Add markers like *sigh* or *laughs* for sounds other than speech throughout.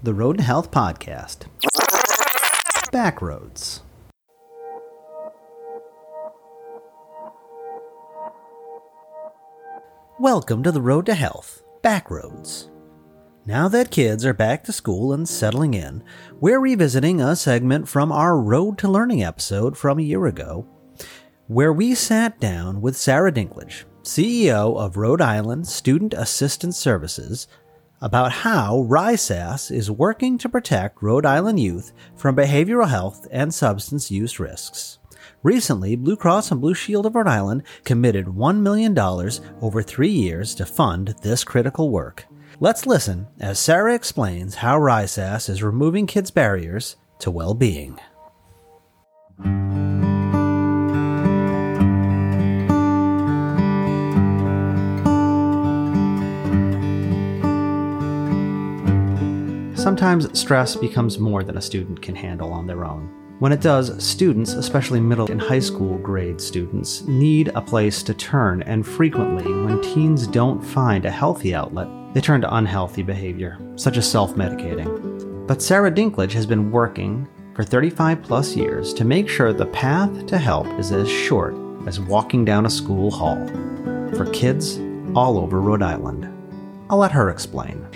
the Rhode to Health podcast. Back Rhodes. Welcome to the Rhode to Health, Back Rhodes. Now that kids are back to school and settling in, we're revisiting a segment from our Rhode to Learning episode from a year ago, where we sat down with Sarah Dinklage, CEO of Rhode Island Student Assistance Services, about how RISAS is working to protect Rhode Island youth from behavioral health and substance use risks. Recently, Blue Cross and Blue Shield of Rhode Island committed $1 million over three years to fund this critical work. Let's listen as Sarah explains how RISAS is removing kids' barriers to well being. Sometimes stress becomes more than a student can handle on their own. When it does, students, especially middle and high school grade students, need a place to turn, and frequently, when teens don't find a healthy outlet, they turn to unhealthy behavior, such as self medicating. But Sarah Dinklage has been working for 35 plus years to make sure the path to help is as short as walking down a school hall for kids all over Rhode Island. I'll let her explain.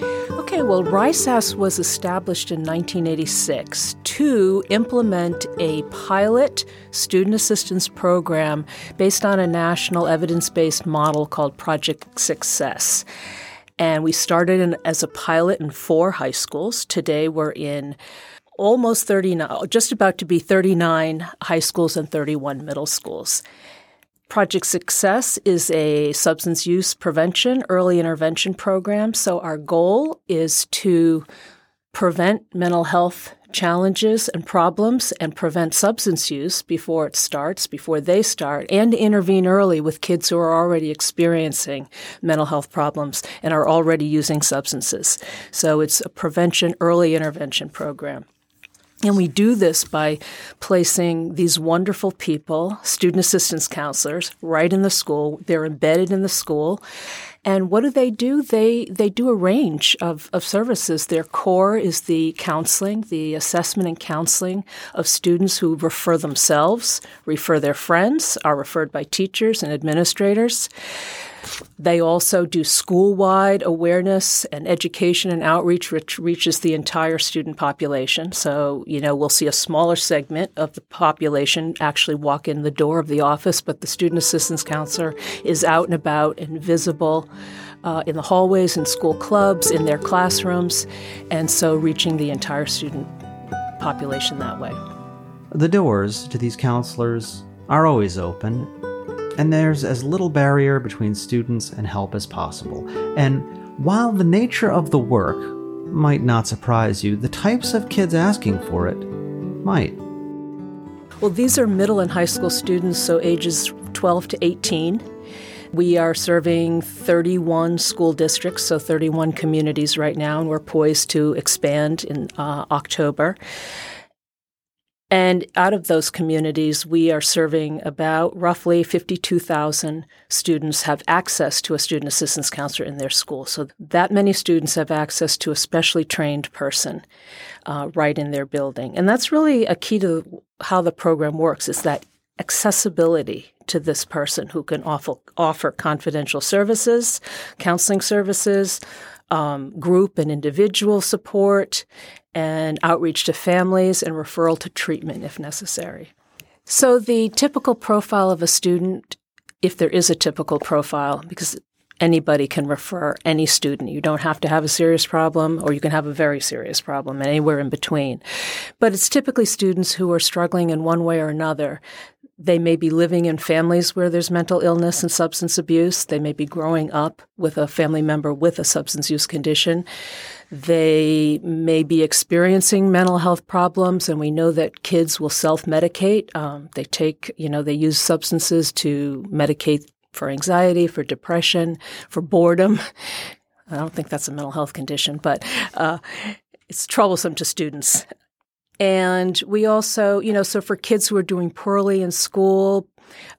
Okay, well, RISAS was established in 1986 to implement a pilot student assistance program based on a national evidence based model called Project Success. And we started in, as a pilot in four high schools. Today we're in almost 39, just about to be 39 high schools and 31 middle schools. Project Success is a substance use prevention early intervention program. So, our goal is to prevent mental health challenges and problems and prevent substance use before it starts, before they start, and intervene early with kids who are already experiencing mental health problems and are already using substances. So, it's a prevention early intervention program. And we do this by placing these wonderful people, student assistance counselors, right in the school. They're embedded in the school. And what do they do? They they do a range of, of services. Their core is the counseling, the assessment and counseling of students who refer themselves, refer their friends, are referred by teachers and administrators. They also do school wide awareness and education and outreach, which reaches the entire student population. So, you know, we'll see a smaller segment of the population actually walk in the door of the office, but the student assistance counselor is out and about and visible. Uh, in the hallways, in school clubs, in their classrooms, and so reaching the entire student population that way. The doors to these counselors are always open, and there's as little barrier between students and help as possible. And while the nature of the work might not surprise you, the types of kids asking for it might. Well, these are middle and high school students, so ages 12 to 18. We are serving 31 school districts, so 31 communities right now, and we're poised to expand in uh, October. And out of those communities, we are serving about roughly 52,000 students have access to a student assistance counselor in their school. So that many students have access to a specially trained person uh, right in their building. And that's really a key to how the program works is that accessibility to this person who can offer, offer confidential services, counseling services, um, group and individual support, and outreach to families and referral to treatment if necessary. So, the typical profile of a student, if there is a typical profile, because anybody can refer any student. You don't have to have a serious problem, or you can have a very serious problem, anywhere in between. But it's typically students who are struggling in one way or another. They may be living in families where there's mental illness and substance abuse. They may be growing up with a family member with a substance use condition. They may be experiencing mental health problems, and we know that kids will self medicate. Um, they take, you know, they use substances to medicate for anxiety, for depression, for boredom. *laughs* I don't think that's a mental health condition, but uh, it's troublesome to students. And we also, you know, so for kids who are doing poorly in school,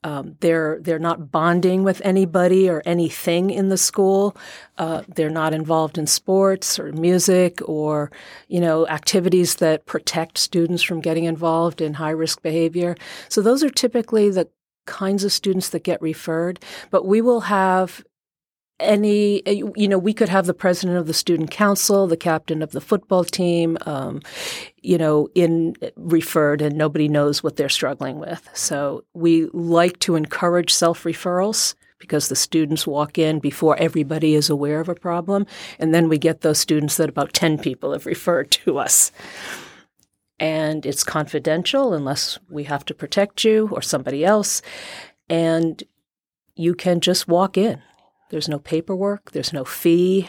Um, they're they're not bonding with anybody or anything in the school. Uh, they're not involved in sports or music or you know activities that protect students from getting involved in high risk behavior. So those are typically the kinds of students that get referred. But we will have any, you know, we could have the president of the student council, the captain of the football team, um, you know, in referred, and nobody knows what they're struggling with. So we like to encourage self referrals because the students walk in before everybody is aware of a problem, and then we get those students that about ten people have referred to us. And it's confidential unless we have to protect you or somebody else. And you can just walk in there's no paperwork, there's no fee,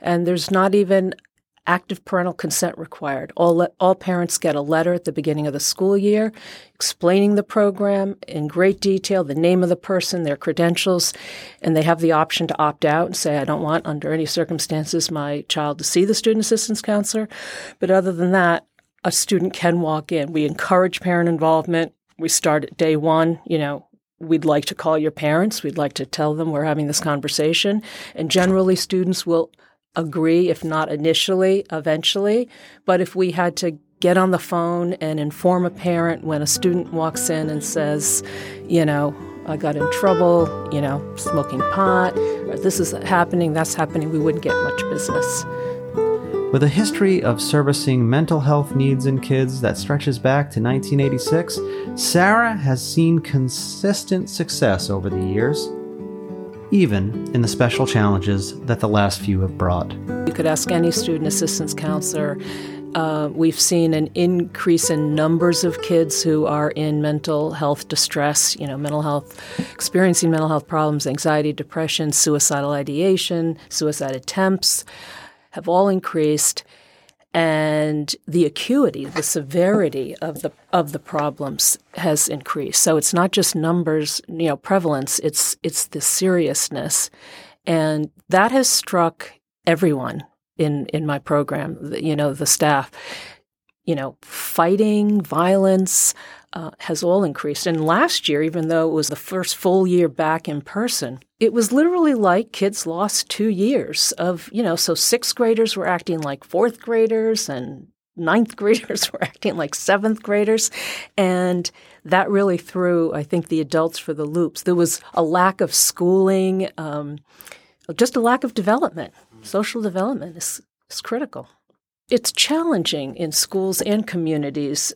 and there's not even active parental consent required. All, le- all parents get a letter at the beginning of the school year explaining the program in great detail, the name of the person, their credentials, and they have the option to opt out and say, I don't want, under any circumstances, my child to see the student assistance counselor. But other than that, a student can walk in. We encourage parent involvement. We start at day one, you know, we'd like to call your parents. We'd like to tell them we're having this conversation. And generally, students will agree, if not initially, eventually. But if we had to get on the phone and inform a parent when a student walks in and says, you know, I got in trouble, you know, smoking pot, or this is happening, that's happening, we wouldn't get much business. With a history of servicing mental health needs in kids that stretches back to 1986, Sarah has seen consistent success over the years, even in the special challenges that the last few have brought. You could ask any student assistance counselor. Uh, we've seen an increase in numbers of kids who are in mental health distress, you know, mental health, experiencing mental health problems, anxiety, depression, suicidal ideation, suicide attempts have all increased and the acuity, the severity of the of the problems has increased. So it's not just numbers, you know, prevalence. It's it's the seriousness, and that has struck everyone in in my program. You know, the staff. You know, fighting, violence, uh, has all increased. And last year, even though it was the first full year back in person, it was literally like kids lost two years of, you know, so sixth graders were acting like fourth graders and ninth *laughs* graders were acting like seventh graders. And that really threw, I think, the adults for the loops. There was a lack of schooling, um, just a lack of development. Social development is, is critical. It's challenging in schools and communities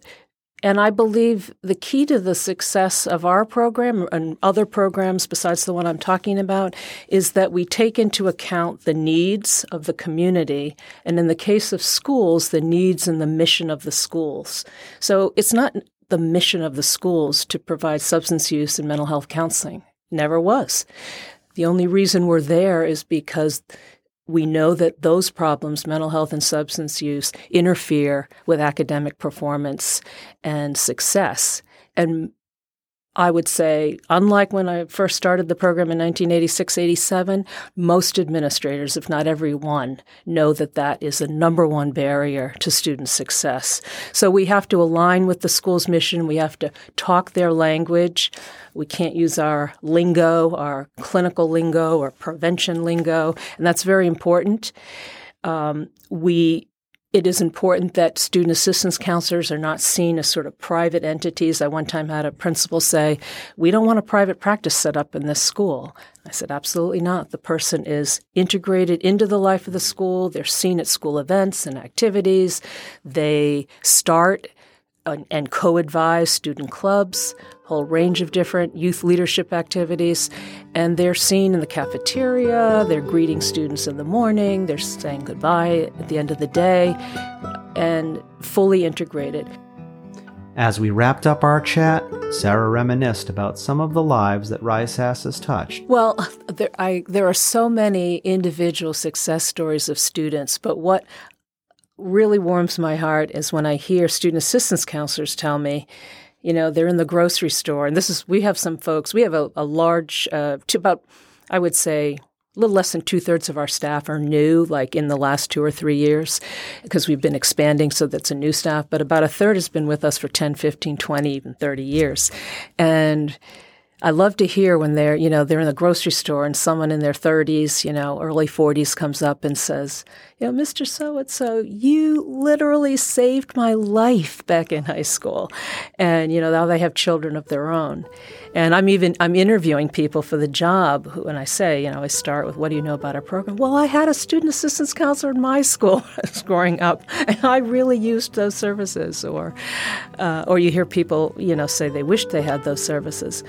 and I believe the key to the success of our program and other programs besides the one I'm talking about is that we take into account the needs of the community. And in the case of schools, the needs and the mission of the schools. So it's not the mission of the schools to provide substance use and mental health counseling. Never was. The only reason we're there is because we know that those problems, mental health and substance use, interfere with academic performance and success. And I would say, unlike when I first started the program in 1986 87, most administrators, if not every one, know that that is the number one barrier to student success. So we have to align with the school's mission. We have to talk their language. We can't use our lingo, our clinical lingo, or prevention lingo, and that's very important. Um, we it is important that student assistance counselors are not seen as sort of private entities. I one time had a principal say, We don't want a private practice set up in this school. I said, Absolutely not. The person is integrated into the life of the school. They're seen at school events and activities. They start and co advise student clubs, whole range of different youth leadership activities. And they're seen in the cafeteria, they're greeting students in the morning, they're saying goodbye at the end of the day, and fully integrated. As we wrapped up our chat, Sarah reminisced about some of the lives that RISAS has touched. Well, there, I, there are so many individual success stories of students, but what really warms my heart is when I hear student assistance counselors tell me, you know, they're in the grocery store, and this is we have some folks. We have a, a large, uh, to about, I would say, a little less than two thirds of our staff are new, like in the last two or three years, because we've been expanding, so that's a new staff. But about a third has been with us for 10, 15, 20, even 30 years. And I love to hear when they're, you know, they're in the grocery store and someone in their 30s, you know, early 40s comes up and says, you know, Mr. So and so, you literally saved my life back in high school. And, you know, now they have children of their own. And I'm even I'm interviewing people for the job who, and I say, you know, I start with, what do you know about our program? Well, I had a student assistance counselor in my *laughs* school growing up, and I really used those services. Or, uh, or you hear people, you know, say they wish they had those services.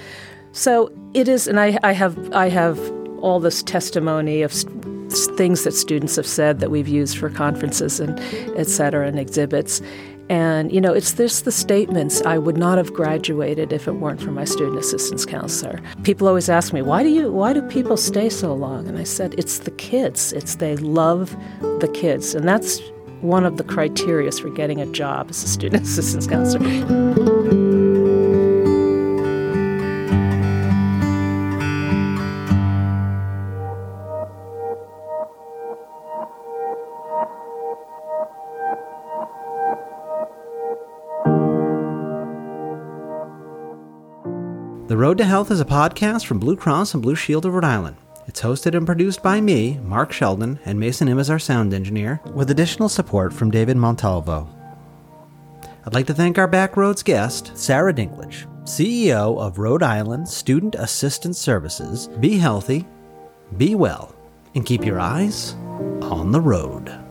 So it is, and I, I have I have all this testimony of st- things that students have said that we've used for conferences and et cetera and exhibits. And, you know, it's this the statements I would not have graduated if it weren't for my student assistance counselor. People always ask me, why do you why do people stay so long? And I said, it's the kids. It's they love the kids. And that's one of the criteria for getting a job as a student *laughs* assistance counselor. Rhode to Health is a podcast from Blue Cross and Blue Shield of Rhode Island. It's hosted and produced by me, Mark Sheldon, and Mason Im is our sound engineer, with additional support from David Montalvo. I'd like to thank our Back Rhodes guest, Sarah Dinklage, CEO of Rhode Island Student Assistance Services. Be healthy, be well, and keep your eyes on the road.